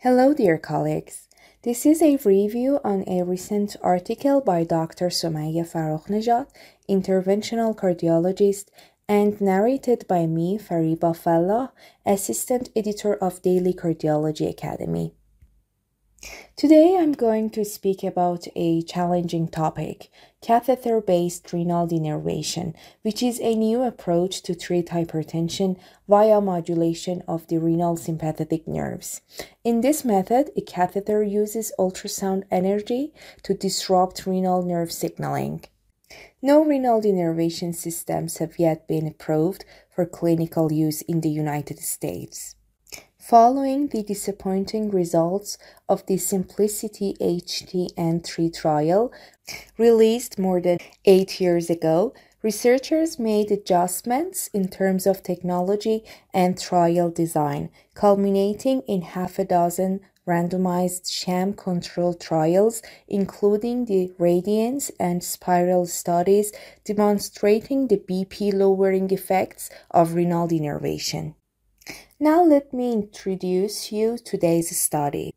Hello, dear colleagues. This is a review on a recent article by Dr. Somaya Farokhnejad, interventional cardiologist, and narrated by me, Fariba Fallah, assistant editor of Daily Cardiology Academy. Today I'm going to speak about a challenging topic catheter based renal denervation, which is a new approach to treat hypertension via modulation of the renal sympathetic nerves. In this method, a catheter uses ultrasound energy to disrupt renal nerve signaling. No renal denervation systems have yet been approved for clinical use in the United States. Following the disappointing results of the Symplicity HTN3 trial, released more than eight years ago, researchers made adjustments in terms of technology and trial design, culminating in half a dozen randomized sham controlled trials, including the Radiance and Spyral studies, demonstrating the BP lowering effects of renal denervation. Now let me introduce you today's study.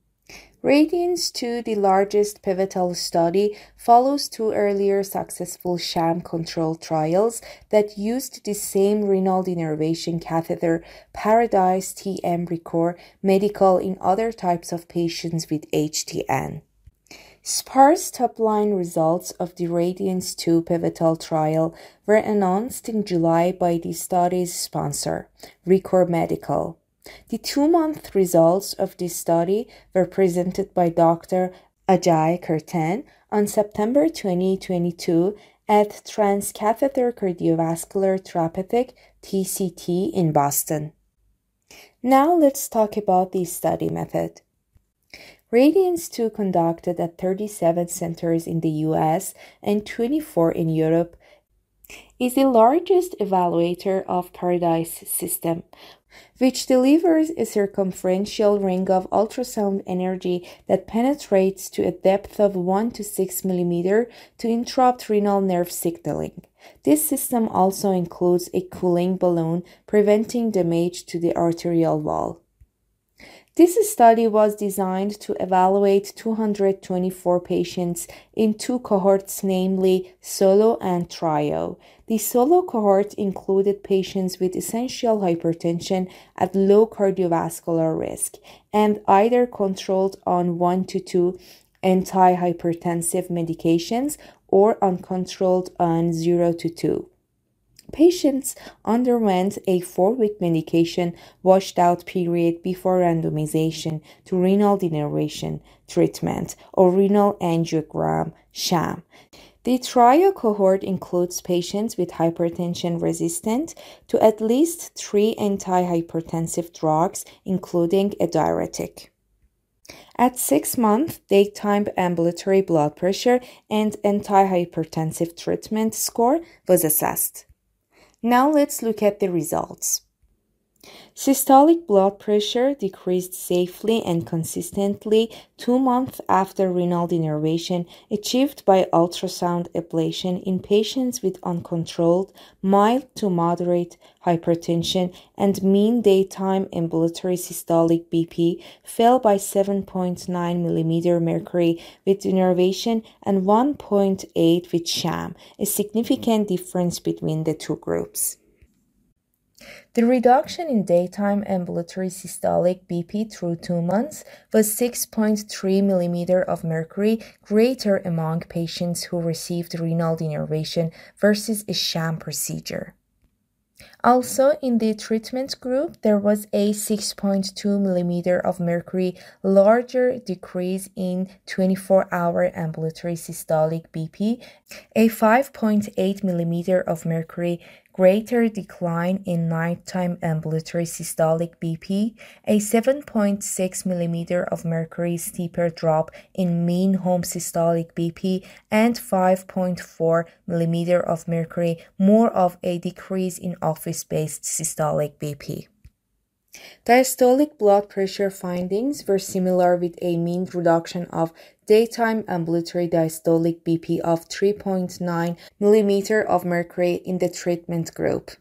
Radiance 2, the largest pivotal study, follows two earlier successful sham control trials that used the same renal denervation catheter Paradise TM Recor medical in other types of patients with HTN. Sparse top-line results of the Radiance 2 pivotal trial were announced in July by the study's sponsor, Recor Medical. The two-month results of this study were presented by Dr. Ajay Kirtane on September 2022 at Transcatheter Cardiovascular Therapeutic TCT in Boston. Now let's talk about the study method. Radiance 2 conducted at 37 centers in the US and 24 in Europe is the largest evaluator of Paradise system, which delivers a circumferential ring of ultrasound energy that penetrates to a depth of 1 to 6 mm to interrupt renal nerve signaling. This system also includes a cooling balloon preventing damage to the arterial wall. This study was designed to evaluate 224 patients in two cohorts, namely solo and trio. The solo cohort included patients with essential hypertension at low cardiovascular risk and either controlled on 1 to 2 antihypertensive medications or uncontrolled on 0 to 2. Patients underwent a four week medication washed out period before randomization to renal denervation treatment or renal angiogram sham. The trio cohort includes patients with hypertension resistant to at least three antihypertensive drugs, including a diuretic. At six months, daytime ambulatory blood pressure and antihypertensive treatment score was assessed. Now let's look at the results. Systolic blood pressure decreased safely and consistently two months after renal denervation, achieved by ultrasound ablation in patients with uncontrolled, mild to moderate hypertension, and mean daytime ambulatory systolic BP fell by 7.9 mm mercury with denervation and 1.8 with sham, a significant difference between the two groups. The reduction in daytime ambulatory systolic BP through two months was 6.3 mm of mercury greater among patients who received renal denervation versus a sham procedure. Also, in the treatment group, there was a 6.2 mm of mercury larger decrease in 24 hour ambulatory systolic BP, a 5.8 mm of mercury greater decline in nighttime ambulatory systolic BP, a 7.6 mm of mercury steeper drop in mean home systolic BP, and 5.4 mm of mercury more of a decrease in office based systolic BP. Diastolic blood pressure findings were similar with a mean reduction of daytime ambulatory diastolic BP of 3.9 mm of mercury in the treatment group.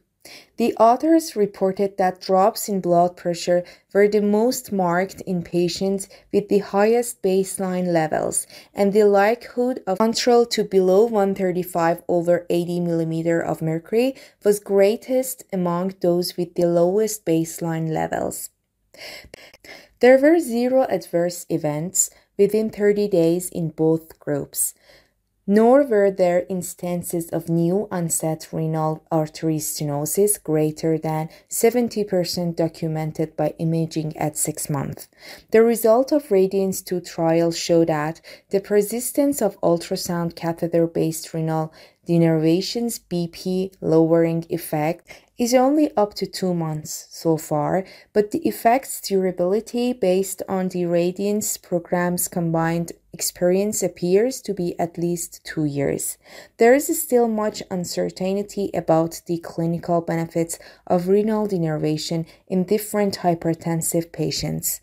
The authors reported that drops in blood pressure were the most marked in patients with the highest baseline levels, and the likelihood of control to below 135 over 80 mm of mercury was greatest among those with the lowest baseline levels. There were zero adverse events within 30 days in both groups nor were there instances of new onset renal artery stenosis greater than 70% documented by imaging at 6 months. The result of Radiance 2 trial showed that the persistence of ultrasound catheter based renal denervation's BP lowering effect is only up to two months so far, but the effect's durability based on the Radiance program's combined experience appears to be at least two years. There is still much uncertainty about the clinical benefits of renal denervation in different hypertensive patients.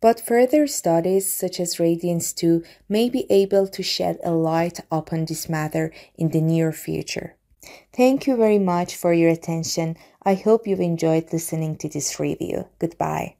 But further studies such as Radiance 2 may be able to shed a light upon this matter in the near future. Thank you very much for your attention. I hope you've enjoyed listening to this review. Goodbye.